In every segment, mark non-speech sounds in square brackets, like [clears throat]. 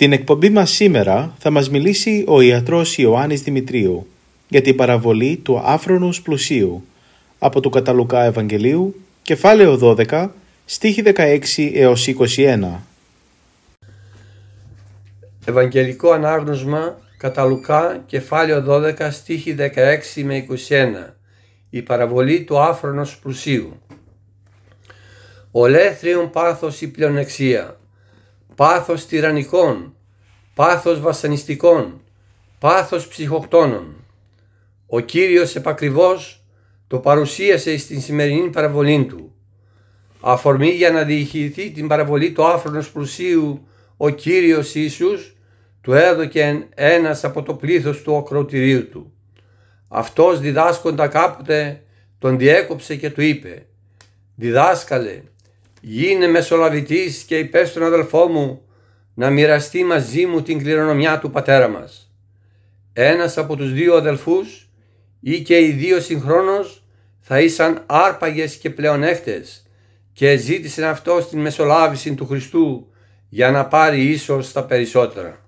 Στην εκπομπή μας σήμερα θα μας μιλήσει ο ιατρός Ιωάννης Δημητρίου για την παραβολή του άφρονους πλουσίου από του Καταλουκά Ευαγγελίου, κεφάλαιο 12, στίχη 16 έως 21. Ευαγγελικό ανάγνωσμα κατά Λουκά, κεφάλαιο 12, στίχη 16 με 21. Η παραβολή του άφρονος πλουσίου. Ολέθριον πάθος η πλεονεξία, πάθος τυραννικών, πάθος βασανιστικών, πάθος ψυχοκτόνων. Ο Κύριος επακριβώς το παρουσίασε στην σημερινή παραβολή του. Αφορμή για να διηγηθεί την παραβολή του άφρονος πλουσίου ο Κύριος Ιησούς του έδωκε ένας από το πλήθος του ακροτηρίου του. Αυτός διδάσκοντα κάποτε τον διέκοψε και του είπε «Διδάσκαλε, γίνε μεσολαβητής και είπε στον αδελφό μου να μοιραστεί μαζί μου την κληρονομιά του πατέρα μας. Ένας από τους δύο αδελφούς ή και οι δύο συγχρόνως θα ήσαν άρπαγες και πλεονέκτες και ζήτησε αυτό στην μεσολάβηση του Χριστού για να πάρει ίσως τα περισσότερα.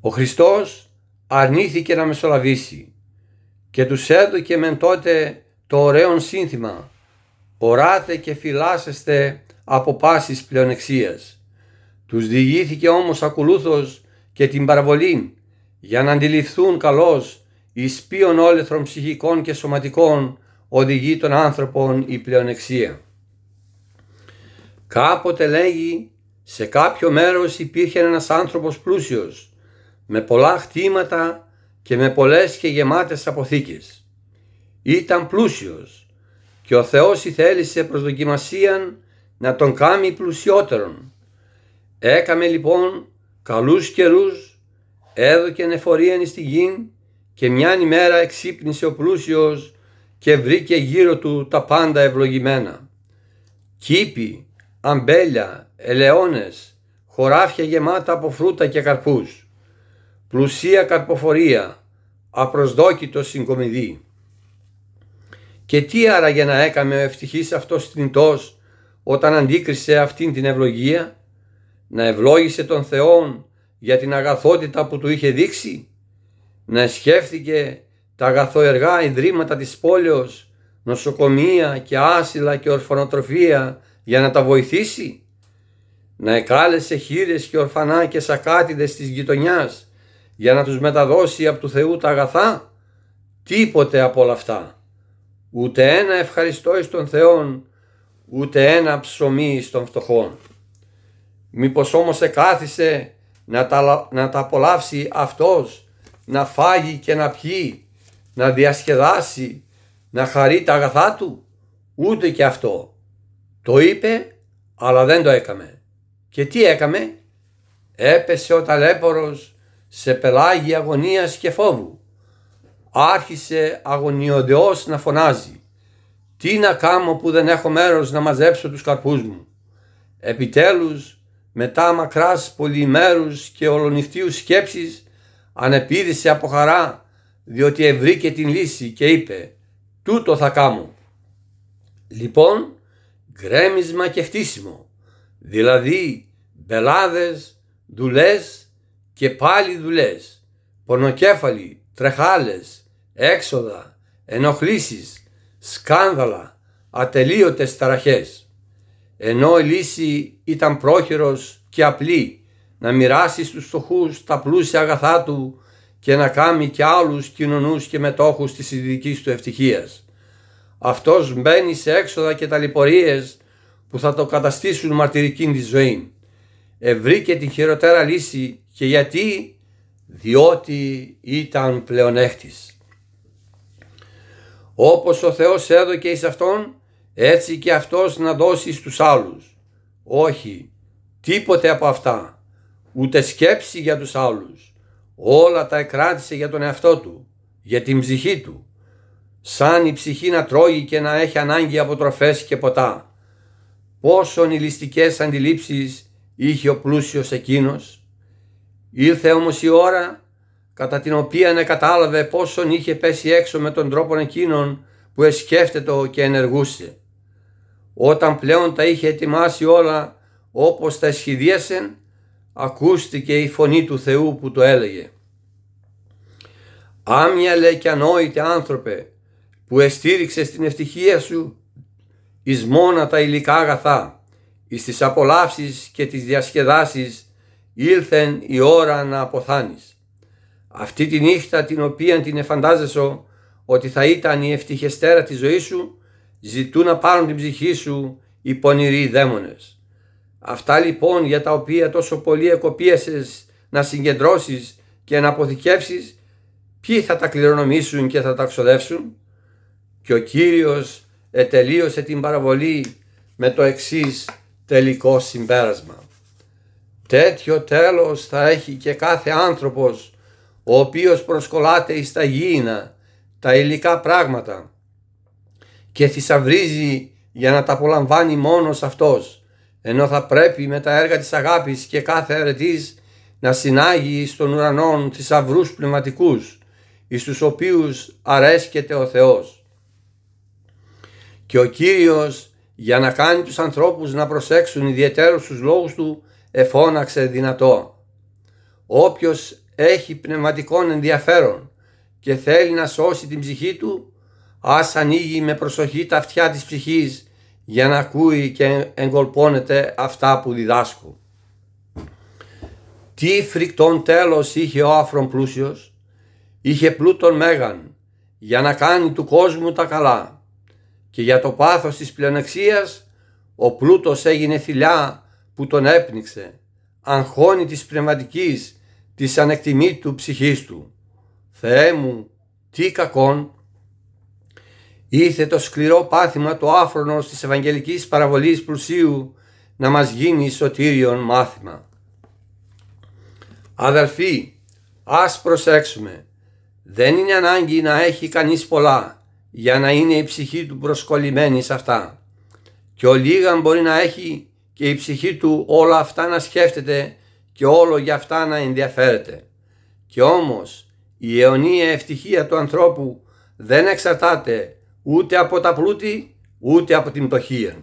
Ο Χριστός αρνήθηκε να μεσολαβήσει και τους έδωκε μεν τότε το ωραίο σύνθημα «Οράτε και φυλάσσεστε από πάσης πλεονεξίας». Τους διηγήθηκε όμως ακολούθως και την παραβολή για να αντιληφθούν καλώς εις ποιον όλεθρων ψυχικών και σωματικών οδηγεί τον άνθρωπον η πλεονεξία. Κάποτε λέγει σε κάποιο μέρος υπήρχε ένας άνθρωπος πλούσιος με πολλά χτήματα και με πολλές και γεμάτες αποθήκες. Ήταν πλούσιος και ο Θεός ηθέλησε προς δοκιμασίαν να τον κάνει πλουσιότερον. Έκαμε λοιπόν καλούς καιρούς, έδωκε νεφορίαν στη γη και μιαν ημέρα εξύπνησε ο πλούσιος και βρήκε γύρω του τα πάντα ευλογημένα. Κήπη, αμπέλια, ελαιώνες, χωράφια γεμάτα από φρούτα και καρπούς πλουσία καρποφορία, απροσδόκητο συγκομιδή. Και τι άραγε να έκαμε ο ευτυχής αυτός θνητός όταν αντίκρισε αυτήν την ευλογία, να ευλόγησε τον Θεόν για την αγαθότητα που του είχε δείξει, να σκέφτηκε τα αγαθοεργά ιδρύματα της πόλεως, νοσοκομεία και άσυλα και ορφανοτροφία για να τα βοηθήσει, να εκάλεσε χείρες και ορφανά και σακάτιδες της γειτονιάς για να τους μεταδώσει από του Θεού τα αγαθά; Τίποτε από όλα αυτά. Ούτε ένα ευχαριστώ εις τον Θεόν, ούτε ένα ψωμί εις τον φτωχόν. Μήπως όμως εκάθισε να τα, να τα απολαύσει αυτός, να φάγει και να πιει, να διασκεδάσει, να χαρεί τα αγαθά του; Ούτε και αυτό. Το είπε, αλλά δεν το έκαμε. Και τι έκαμε; Έπεσε ο ταλέπορος σε πελάγι αγωνίας και φόβου. Άρχισε αγωνιωδεώς να φωνάζει «Τι να κάνω που δεν έχω μέρος να μαζέψω τους καρπούς μου». Επιτέλους μετά μακράς πολυμέρους και ολονυχτίους σκέψεις ανεπίδησε από χαρά διότι ευρήκε την λύση και είπε «Τούτο θα κάνω». Λοιπόν γκρέμισμα και χτίσιμο δηλαδή μπελάδες, δουλές και πάλι δουλές, πονοκέφαλοι, τρεχάλες, έξοδα, ενοχλήσεις, σκάνδαλα, ατελείωτες ταραχές. Ενώ η λύση ήταν πρόχειρος και απλή να μοιράσει στους φτωχούς τα πλούσια αγαθά του και να κάνει και άλλους κοινωνούς και μετόχους της ειδικής του ευτυχίας. Αυτός μπαίνει σε έξοδα και ταλαιπωρίες που θα το καταστήσουν μαρτυρική της ζωή. Ευρήκε την χειροτέρα λύση και γιατί, διότι ήταν πλεονέκτης. Όπως ο Θεός έδωκε εις Αυτόν, έτσι και Αυτός να δώσει στους άλλους. Όχι, τίποτε από αυτά, ούτε σκέψη για τους άλλους. Όλα τα εκράτησε για τον εαυτό του, για την ψυχή του. Σαν η ψυχή να τρώει και να έχει ανάγκη από τροφές και ποτά. Πόσο νηλιστικές αντιλήψεις είχε ο πλούσιος εκείνος. Ήρθε όμως η ώρα κατά την οποία κατάλαβε πόσον είχε πέσει έξω με τον τρόπο εκείνον που εσκέφτεται και ενεργούσε. Όταν πλέον τα είχε ετοιμάσει όλα όπως τα εσχηδίασε, ακούστηκε η φωνή του Θεού που το έλεγε. Άμυαλε και ανόητε άνθρωπε που εστήριξες στην ευτυχία σου εις μόνα τα υλικά αγαθά, εις τις απολαύσεις και τις διασκεδάσεις ήλθεν η ώρα να αποθάνεις. Αυτή τη νύχτα την οποία την εφαντάζεσαι ότι θα ήταν η ευτυχεστέρα της ζωής σου, ζητούν να πάρουν την ψυχή σου οι πονηροί δαίμονες. Αυτά λοιπόν για τα οποία τόσο πολύ εκοπίασες να συγκεντρώσεις και να αποθηκεύσεις, ποιοι θα τα κληρονομήσουν και θα τα ξοδεύσουν; Και ο Κύριος ετελείωσε την παραβολή με το εξής τελικό συμπέρασμα. Τέτοιο τέλος θα έχει και κάθε άνθρωπος ο οποίος προσκολάται εις τα γήινα, τα υλικά πράγματα και θησαυρίζει για να τα απολαμβάνει μόνος αυτός ενώ θα πρέπει με τα έργα της αγάπης και κάθε αρετής να συνάγει στον ουρανόν θησαυρούς πνευματικούς εις τους οποίους αρέσκεται ο Θεός. Και ο Κύριος για να κάνει τους ανθρώπους να προσέξουν ιδιαίτερους τους λόγους του εφώναξε δυνατό. Όποιος έχει πνευματικό ενδιαφέρον και θέλει να σώσει την ψυχή του, ας ανοίγει με προσοχή τα αυτιά της ψυχής για να ακούει και εγκολπώνεται αυτά που διδάσκω. Τι φρικτόν τέλος είχε ο άφρον πλούσιος, είχε πλούτον μέγαν για να κάνει του κόσμου τα καλά και για το πάθος της πλεονεξίας ο πλούτος έγινε θηλιά που τον έπνιξε, αγχώνει της πνευματικής της ανεκτιμήτου ψυχής του. Θεέ μου, τι κακόν, ήρθε το σκληρό πάθημα του άφρονος της Ευαγγελικής Παραβολής Πλουσίου να μας γίνει σωτήριον μάθημα. Αδελφοί, ας προσέξουμε, δεν είναι ανάγκη να έχει κανείς πολλά για να είναι η ψυχή του προσκολλημένη σε αυτά. Και ο λίγαν μπορεί να έχει και η ψυχή του όλα αυτά να σκέφτεται και όλο για αυτά να ενδιαφέρεται. Και όμως η αιωνία ευτυχία του ανθρώπου δεν εξαρτάται ούτε από τα πλούτη ούτε από την πτωχία.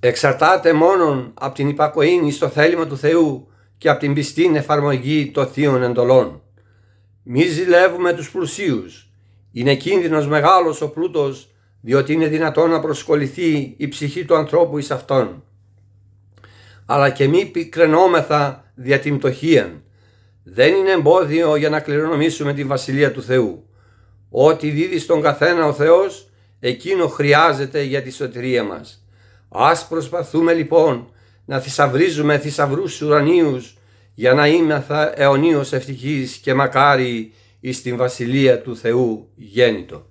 Εξαρτάται μόνον από την υπακοήνη στο θέλημα του Θεού και από την πιστή εφαρμογή των θείων εντολών. Μη ζηλεύουμε τους πλουσίους. Είναι κίνδυνος μεγάλος ο πλούτος διότι είναι δυνατόν να προσκοληθεί η ψυχή του ανθρώπου εις αυτόν αλλά και μη πικρενόμεθα δια την πτωχία. Δεν είναι εμπόδιο για να κληρονομήσουμε τη Βασιλεία του Θεού. Ό,τι δίδει στον καθένα ο Θεός, εκείνο χρειάζεται για τη σωτηρία μας. Ας προσπαθούμε λοιπόν να θησαυρίζουμε θησαυρούς ουρανίους για να είμαστε αιωνίως ευτυχείς και μακάρι εις την Βασιλεία του Θεού γέννητο.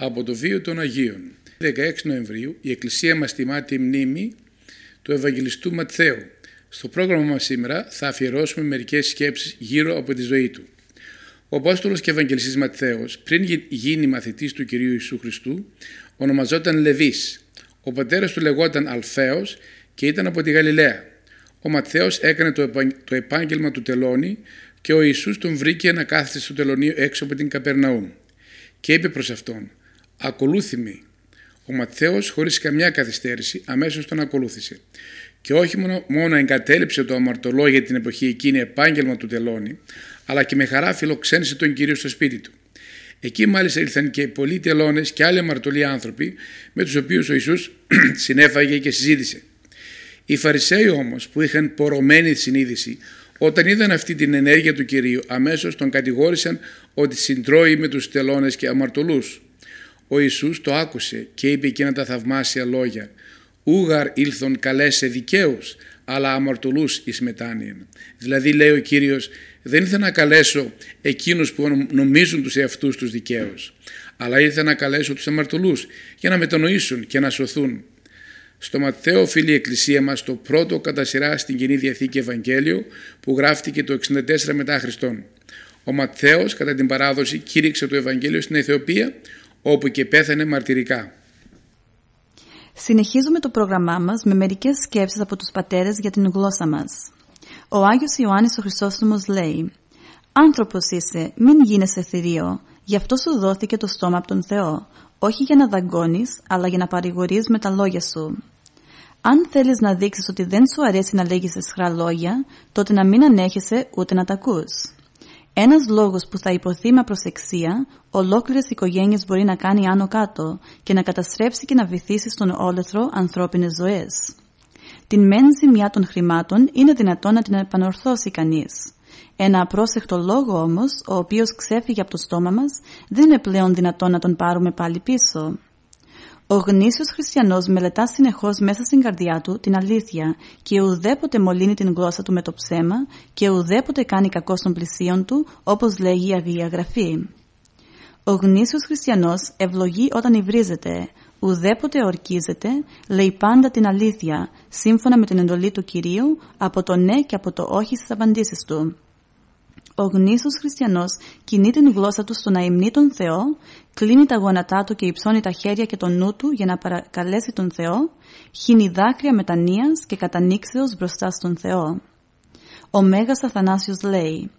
Από το βίο των Αγίων. 16 Νοεμβρίου η Εκκλησία μας τιμά τη μνήμη του Ευαγγελιστού Ματθαίου. Στο πρόγραμμα μας σήμερα θα αφιερώσουμε μερικές σκέψεις γύρω από τη ζωή του. Ο Απόστολος και Ευαγγελιστής Ματθαίος πριν γίνει μαθητής του Κυρίου Ιησού Χριστού ονομαζόταν Λεβής. Ο πατέρας του λεγόταν Αλφαίος και ήταν από τη Γαλιλαία. Ο Ματθαίος έκανε το επάγγελμα του τελώνη και ο Ιησούς τον βρήκε να κάθεται στο τελωνίο έξω από την Καπερναούμ και είπε προς αυτόν «Ακολούθη με». Ο Ματθαίος χωρίς καμιά καθυστέρηση αμέσως τον ακολούθησε και όχι μόνο, μόνο εγκατέλειψε το αμαρτωλό για την εποχή εκείνη επάγγελμα του τελώνη αλλά και με χαρά φιλοξένησε τον Κύριο στο σπίτι του. Εκεί μάλιστα ήρθαν και πολλοί τελώνες και άλλοι αμαρτωλοί άνθρωποι με τους οποίους ο Ιησούς [clears throat] συνέφαγε και συζήτησε. Οι Φαρισαίοι όμως που είχαν πορωμένη συνείδηση όταν είδαν αυτή την ενέργεια του Κυρίου αμέσως τον κατηγόρησαν ότι συντρώει με τους τελώνες και αμαρτωλούς. Ο Ιησούς το άκουσε και είπε εκείνα τα θαυμάσια λόγια «Ούγαρ ήλθον καλέσε δικαίους, αλλά αμαρτωλούς εις μετάνοιεν». Δηλαδή λέει ο Κύριος δεν ήρθα να καλέσω εκείνους που νομίζουν τους εαυτούς τους δικαίους, αλλά ήρθα να καλέσω τους αμαρτωλούς για να μετανοήσουν και να σωθούν. Στο Ματθαίο οφείλει η Εκκλησία μας το πρώτο κατά σειρά στην Κοινή Διαθήκη Ευαγγέλιο που γράφτηκε το 64 μετά Χριστόν. Ο Ματθαίος κατά την παράδοση κήρυξε το Ευαγγέλιο στην Αιθιοπία όπου και πέθανε μαρτυρικά. Συνεχίζουμε το πρόγραμμά μας με μερικές σκέψεις από τους πατέρες για την γλώσσα μας. Ο Άγιος Ιωάννης ο Χρυσόστομος λέει «Άνθρωπος είσαι, μην γίνεσαι θηρίο, γι' αυτό σου δόθηκε το στόμα από τον Θεό, όχι για να δαγκώνεις, αλλά για να παρηγορείς με τα λόγια σου. Αν θέλεις να δείξεις ότι δεν σου αρέσει να λέγεις εσχρά λόγια, τότε να μην ανέχεσαι ούτε να τα ακούς. Ένας λόγος που θα υποθεί με προσεξία, ολόκληρες οικογένειες μπορεί να κάνει άνω κάτω και να καταστρέψει και να βυθίσει στον όλεθρο ανθρώπινες ζωές. Την μεν ζημιά των χρημάτων είναι δυνατόν να την επανορθώσει κανείς. Ένα απρόσεκτο λόγο όμως, ο οποίος ξέφυγε από το στόμα μας, δεν είναι πλέον δυνατόν να τον πάρουμε πάλι πίσω. Ο γνήσιος χριστιανός μελετά συνεχώς μέσα στην καρδιά του την αλήθεια και ουδέποτε μολύνει την γλώσσα του με το ψέμα και ουδέποτε κάνει κακό στον πλησίον του όπως λέγει η Αγία Γραφή. Ο γνήσιος χριστιανός ευλογεί όταν υβρίζεται, ουδέποτε ορκίζεται, λέει πάντα την αλήθεια, σύμφωνα με την εντολή του Κυρίου, από το ναι και από το όχι στις απαντήσεις του. Ο γνήσιος χριστιανός κινεί την γλώσσα του στο να υμνεί τον Θεό, κλείνει τα γόνατά του και υψώνει τα χέρια και τον νου του για να παρακαλέσει τον Θεό, χύνει δάκρυα μετανοίας και κατανήξεως μπροστά στον Θεό. Ο Μέγας Αθανάσιος λέει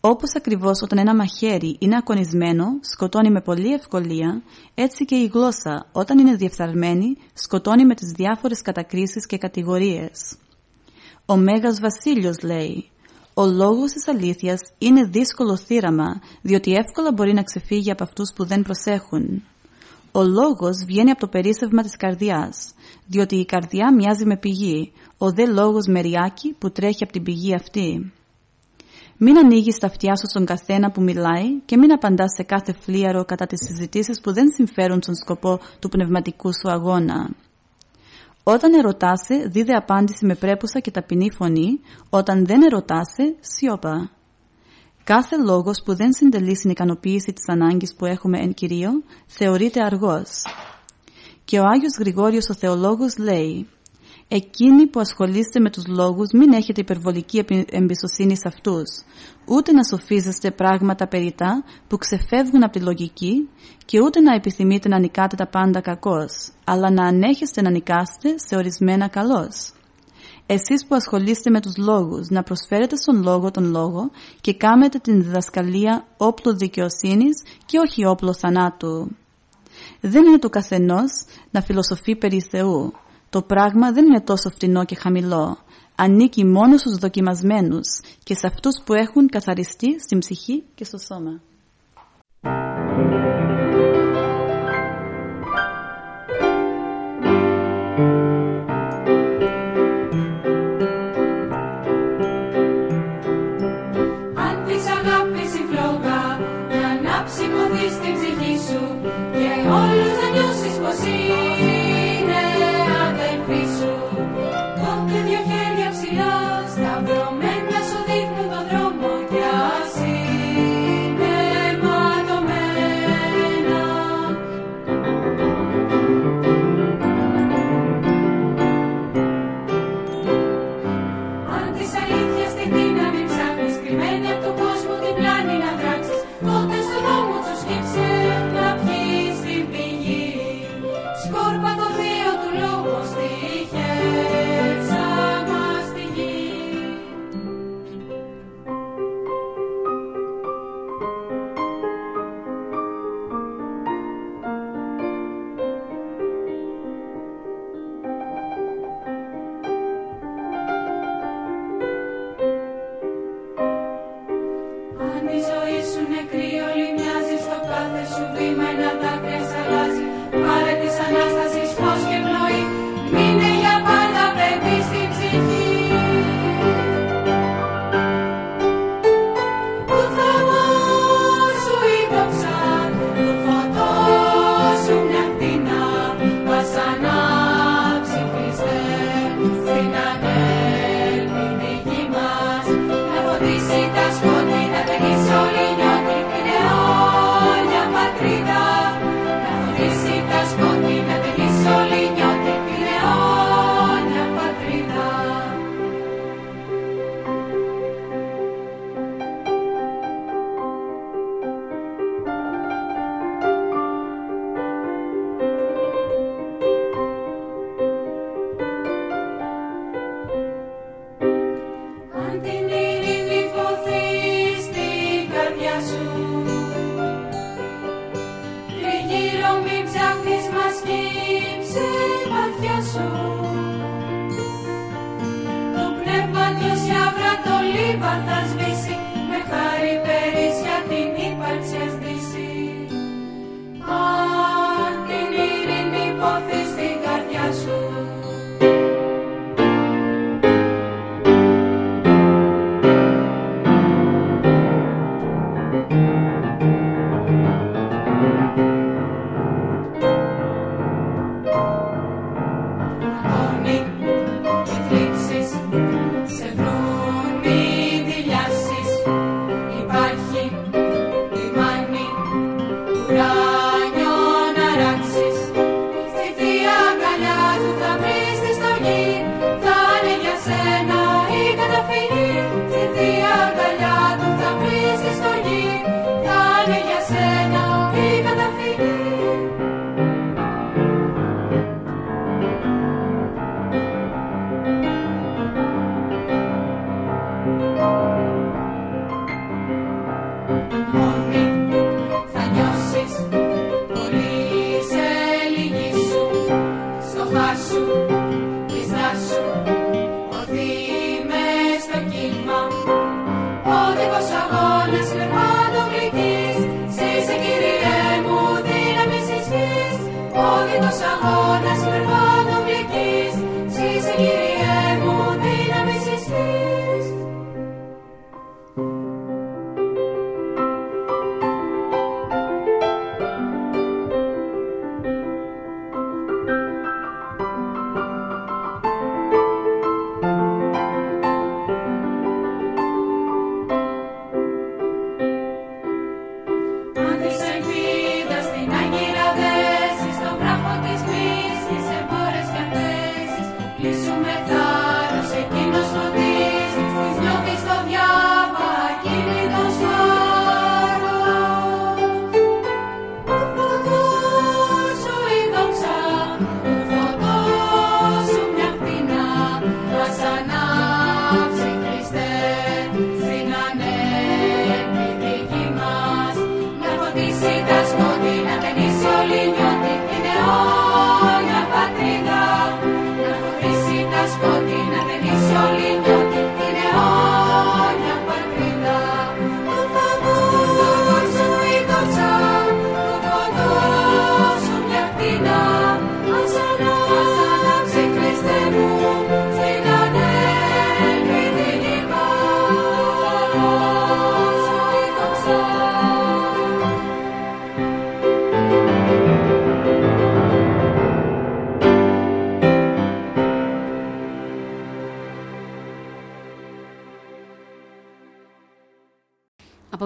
όπως ακριβώς όταν ένα μαχαίρι είναι ακονισμένο, σκοτώνει με πολλή ευκολία, έτσι και η γλώσσα όταν είναι διεφθαρμένη, σκοτώνει με τις διάφορες κατακρίσεις και κατηγορίες. Ο Μέγας Βασίλειος λέει «Ο λόγος της αλήθειας είναι δύσκολο θύραμα, διότι εύκολα μπορεί να ξεφύγει από αυτούς που δεν προσέχουν. Ο λόγος βγαίνει από το περίσσευμα της καρδιάς, διότι η καρδιά μοιάζει με πηγή, ο δε λόγος μεριάκι που τρέχει από την πηγή αυτή». Μην ανοίγεις τα αυτιά σου στον καθένα που μιλάει και μην απαντάς σε κάθε φλίαρο κατά τις συζητήσεις που δεν συμφέρουν στον σκοπό του πνευματικού σου αγώνα. Όταν ερωτάσαι, δίδε απάντηση με πρέπουσα και ταπεινή φωνή. Όταν δεν ερωτάσαι, σιώπα. Κάθε λόγος που δεν συντελεί στην ικανοποίηση της ανάγκης που έχουμε εν κυρίω, θεωρείται αργός. Και ο Άγιος Γρηγόριος ο Θεολόγος λέει Εκείνοι που ασχολείστε με τους λόγους μην έχετε υπερβολική εμπιστοσύνη σε αυτούς, ούτε να σοφίζεστε πράγματα περιτά που ξεφεύγουν από τη λογική και ούτε να επιθυμείτε να νικάτε τα πάντα κακώς, αλλά να ανέχεστε να νικάστε σε ορισμένα καλώς. Εσείς που ασχολείστε με τους λόγους, να προσφέρετε στον λόγο τον λόγο και κάμετε την διδασκαλία όπλο δικαιοσύνης και όχι όπλο θανάτου. Δεν είναι το καθενός να φιλοσοφεί περί Θεού, το πράγμα δεν είναι τόσο φτηνό και χαμηλό. Ανήκει μόνο στους δοκιμασμένους και σε αυτούς που έχουν καθαριστεί στην ψυχή και στο σώμα.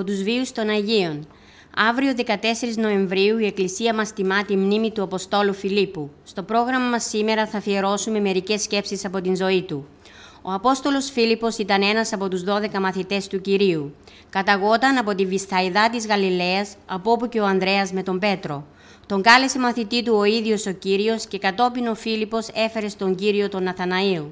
Τους βίους των Αγίων. Αύριο 14 Νοεμβρίου η Εκκλησία μας τιμά τη μνήμη του Αποστόλου Φιλίππου. Στο πρόγραμμα μας σήμερα θα αφιερώσουμε μερικές σκέψεις από την ζωή του. Ο Απόστολος Φίλιππος ήταν ένας από τους 12 μαθητές του Κυρίου. Καταγόταν από τη Βυσθαϊδά της Γαλιλαίας, από όπου και ο Ανδρέας με τον Πέτρο. Τον κάλεσε μαθητή του ο ίδιος ο Κύριος και κατόπιν ο Φίλιππος έφερε στον Κύριο τον Ναθαναήλ.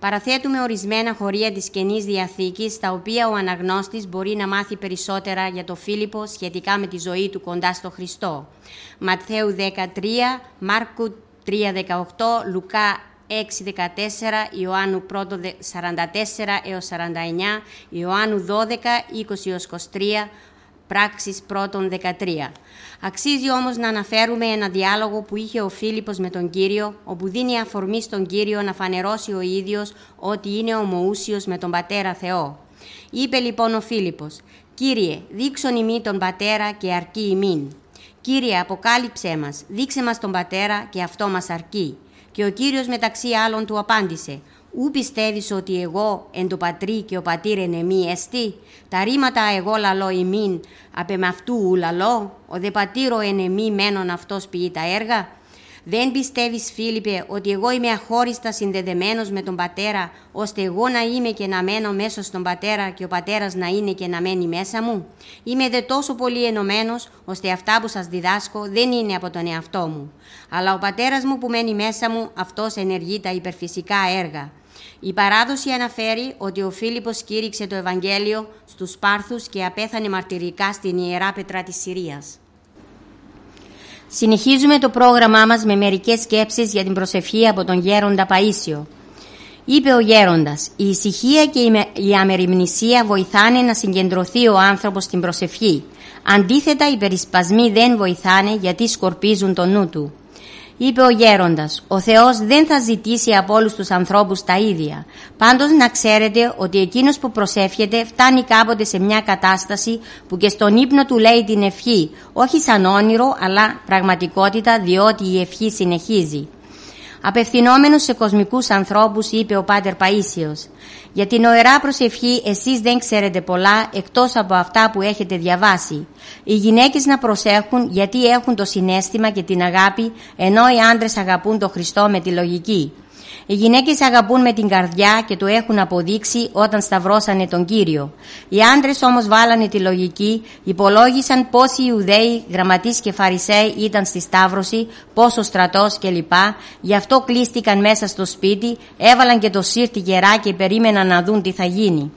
Παραθέτουμε ορισμένα χωρία της Καινής Διαθήκης, τα οποία ο αναγνώστης μπορεί να μάθει περισσότερα για το Φίλιππο σχετικά με τη ζωή του κοντά στο Χριστό. Ματθαίου 13, Μάρκου 3.18, Λουκά 6.14, Ιωάννου 1.44 έως 49, Ιωάννου 12, 20 23, πράξεις πρώτων 13. Αξίζει όμως να αναφέρουμε ένα διάλογο που είχε ο Φίλιππος με τον Κύριο, όπου δίνει αφορμή στον Κύριο να φανερώσει ο ίδιος ότι είναι ομοούσιος με τον Πατέρα Θεό. Είπε λοιπόν ο Φίλιππος, «Κύριε, δείξον ημί τον Πατέρα και αρκεί ημίν». «Κύριε, αποκάλυψέ μας, δείξε μας τον Πατέρα και αυτό μας αρκεί». Και ο Κύριος μεταξύ άλλων του απάντησε «Ού πιστεύεις ότι εγώ εν το πατρί και ο πατήρ εν εμεί εστί, τα ρήματα εγώ λαλώ ημίν, απ' αυτού ου λαλώ, ο δε πατήρο εν εμεί μένον αυτός ποιεί τα έργα». Δεν πιστεύεις, Φίλιππε, ότι εγώ είμαι αχώριστα συνδεδεμένος με τον Πατέρα, ώστε εγώ να είμαι και να μένω μέσα στον Πατέρα και ο Πατέρας να είναι και να μένει μέσα μου; Είμαι δε τόσο πολύ ενωμένος, ώστε αυτά που σας διδάσκω δεν είναι από τον εαυτό μου. Αλλά ο Πατέρας μου που μένει μέσα μου, αυτός ενεργεί τα υπερφυσικά έργα. Η παράδοση αναφέρει ότι ο Φίλιππος κήρυξε το Ευαγγέλιο στους Σπάρθους και απέθανε μαρτυρικά στην Ιερά Πετρά της Συρίας. Συνεχίζουμε το πρόγραμμά μας με μερικές σκέψεις για την προσευχή από τον Γέροντα Παΐσιο. Είπε ο Γέροντας, η ησυχία και η αμεριμνησία βοηθάνε να συγκεντρωθεί ο άνθρωπος στην προσευχή. Αντίθετα, οι περισπασμοί δεν βοηθάνε γιατί σκορπίζουν το νου του. Είπε ο γέροντας, ο Θεός δεν θα ζητήσει από όλους τους ανθρώπους τα ίδια. Πάντως να ξέρετε ότι εκείνος που προσεύχεται φτάνει κάποτε σε μια κατάσταση που και στον ύπνο του λέει την ευχή, όχι σαν όνειρο αλλά πραγματικότητα διότι η ευχή συνεχίζει. Απευθυνόμενος σε κοσμικούς ανθρώπους είπε ο Πάτερ Παΐσιος «Για την οερά προσευχή εσείς δεν ξέρετε πολλά εκτός από αυτά που έχετε διαβάσει. Οι γυναίκες να προσέχουν γιατί έχουν το συνέστημα και την αγάπη ενώ οι άντρες αγαπούν το Χριστό με τη λογική. Οι γυναίκες αγαπούν με την καρδιά και το έχουν αποδείξει όταν σταυρώσανε τον Κύριο. Οι άντρες όμως βάλανε τη λογική, υπολόγισαν πόσοι Ιουδαίοι, γραμματείς και Φαρισαίοι ήταν στη σταύρωση, πόσο στρατός κλπ. Γι' αυτό κλείστηκαν μέσα στο σπίτι, έβαλαν και το σύρτη γερά και περίμεναν να δουν τι θα γίνει.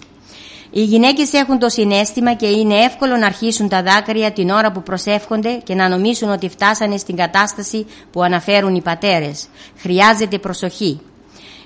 Οι γυναίκες έχουν το συνέστημα και είναι εύκολο να αρχίσουν τα δάκρυα την ώρα που προσεύχονται και να νομίσουν ότι φτάσανε στην κατάσταση που αναφέρουν οι πατέρες. Χρειάζεται προσοχή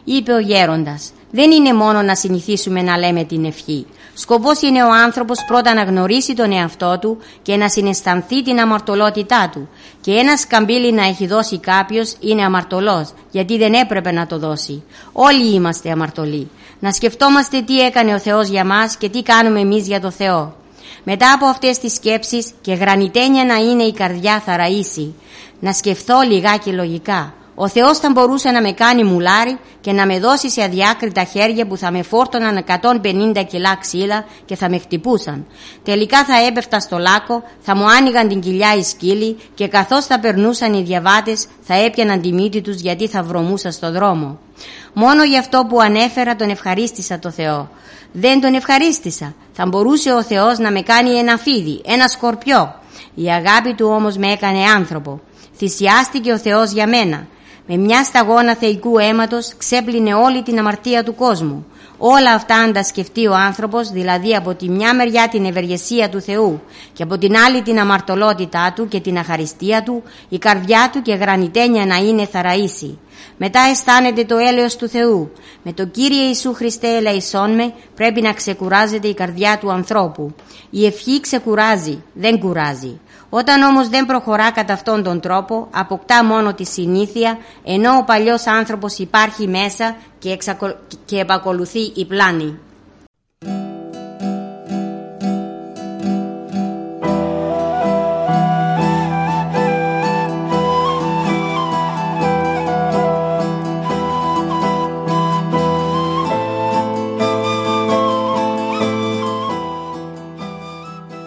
είπε ο γέροντας. Δεν είναι μόνο να συνηθίσουμε να λέμε την ευχή. Σκοπός είναι ο άνθρωπος πρώτα να γνωρίσει τον εαυτό του και να συναισθανθεί την αμαρτωλότητά του. Και ένας σκαμπίλι να έχει δώσει κάποιος είναι αμαρτωλός, γιατί δεν έπρεπε να το δώσει. Όλοι είμαστε αμαρτωλοί. Να σκεφτόμαστε τι έκανε ο Θεός για μας και τι κάνουμε εμείς για το Θεό. Μετά από αυτές τις σκέψεις και γρανιτένια να είναι η καρδιά θα ραΐσει. Να σκεφτώ λιγάκι λογικά. Ο Θεός θα μπορούσε να με κάνει μουλάρι και να με δώσει σε αδιάκριτα χέρια που θα με φόρτωναν 150 κιλά ξύλα και θα με χτυπούσαν. Τελικά θα έπεφτα στο λάκκο, θα μου άνοιγαν την κοιλιά οι σκύλοι και καθώς θα περνούσαν οι διαβάτες θα έπιαναν τη μύτη τους γιατί θα βρωμούσα στο δρόμο. Μόνο γι' αυτό που ανέφερα τον ευχαρίστησα το Θεό. Δεν τον ευχαρίστησα. Θα μπορούσε ο Θεός να με κάνει ένα φίδι, ένα σκορπιό. Η αγάπη του όμως με έκανε άνθρωπο. Θυσιάστηκε ο Θεός για μένα. Με μια σταγόνα θεϊκού αίματος ξέπλυνε όλη την αμαρτία του κόσμου. Όλα αυτά αν τα σκεφτεί ο άνθρωπος, δηλαδή από τη μια μεριά την ευεργεσία του Θεού και από την άλλη την αμαρτωλότητά του και την αχαριστία του, η καρδιά του και γρανιτένια να είναι θαραΐσι. Μετά αισθάνεται το έλεος του Θεού. Με το Κύριε Ιησού Χριστέ ελεησόν με πρέπει να ξεκουράζεται η καρδιά του ανθρώπου. Η ευχή ξεκουράζει, δεν κουράζει. Όταν όμως δεν προχωρά κατά αυτόν τον τρόπο, αποκτά μόνο τη συνήθεια, ενώ ο παλιός άνθρωπος υπάρχει μέσα και, εξακολ... και επακολουθεί η πλάνη.